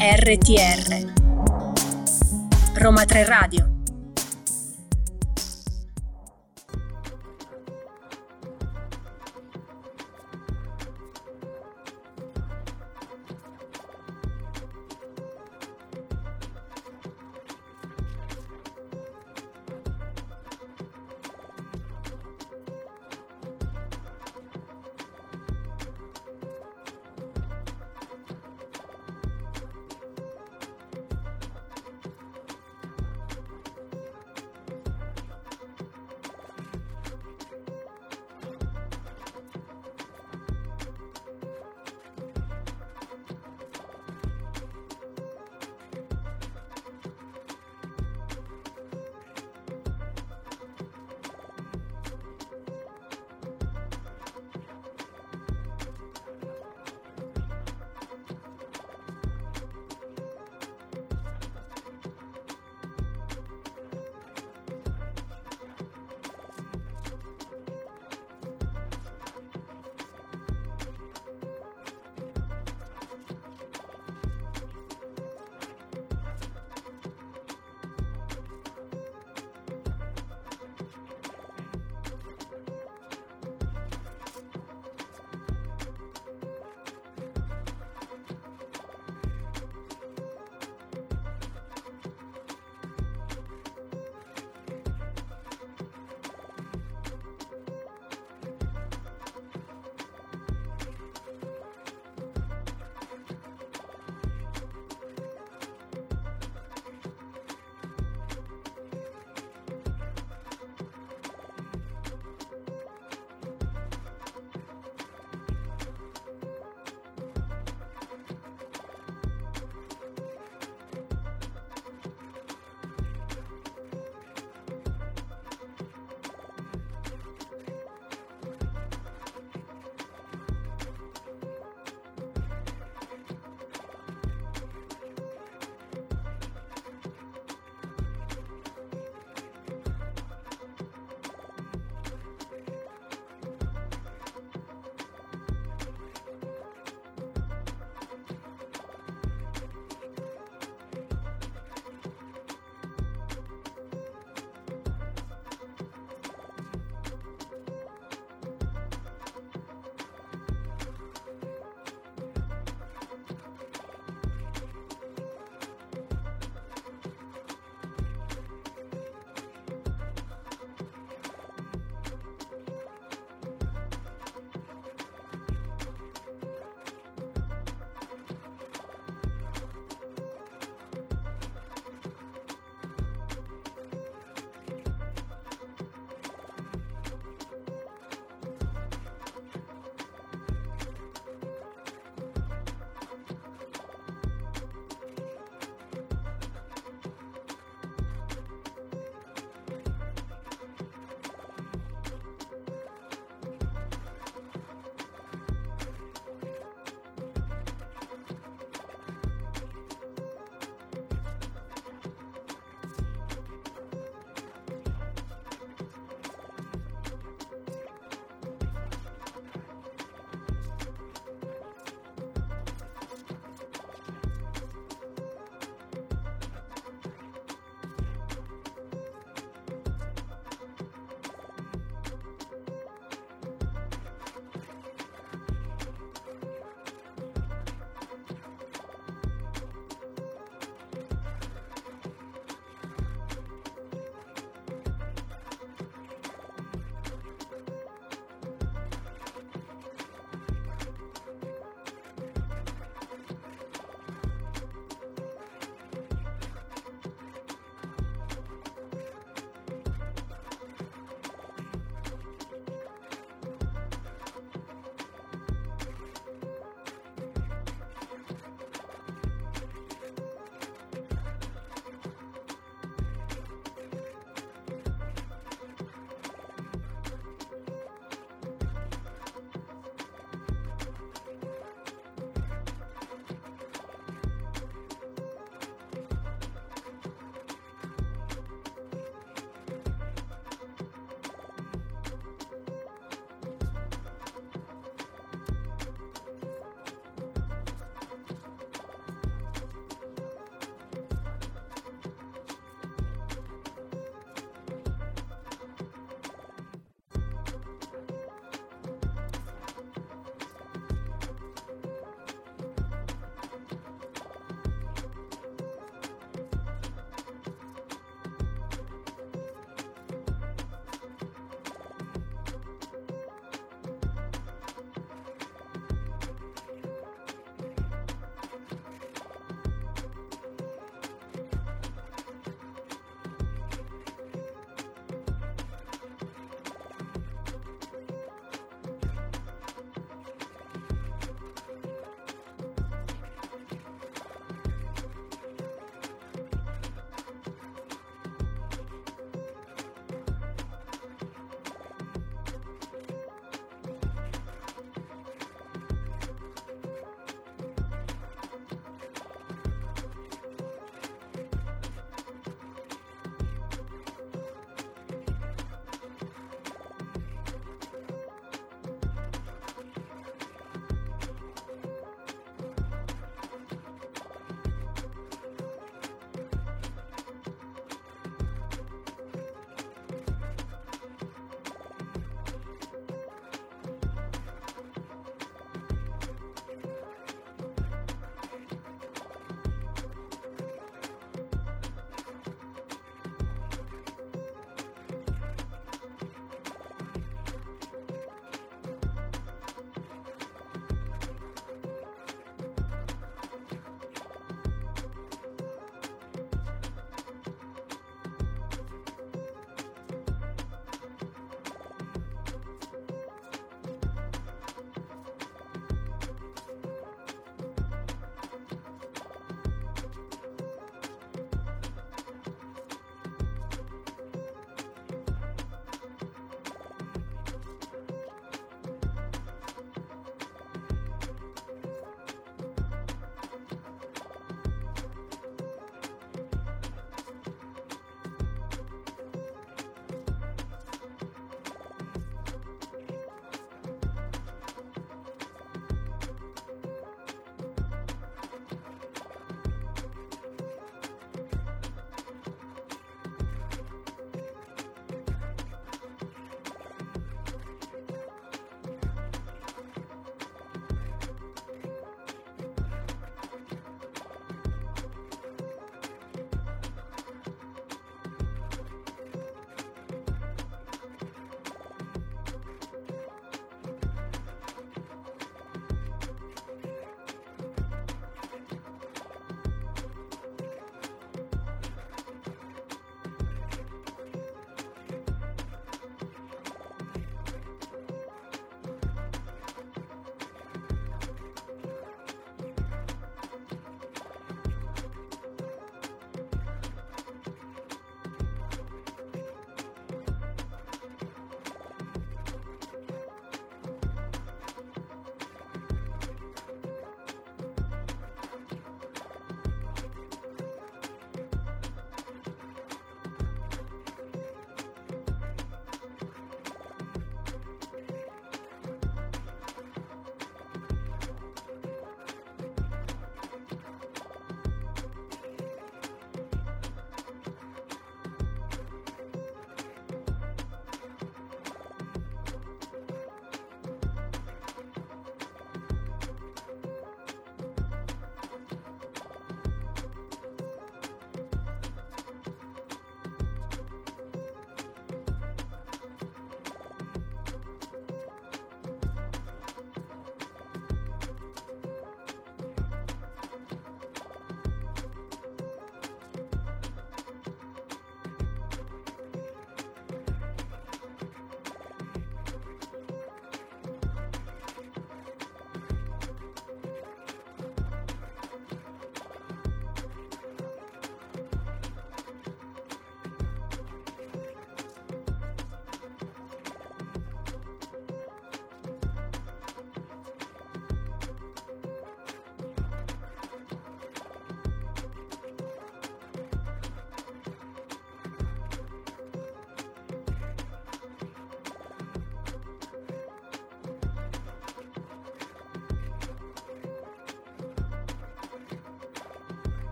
RTR Roma 3 Radio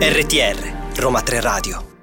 RTR Roma 3 Radio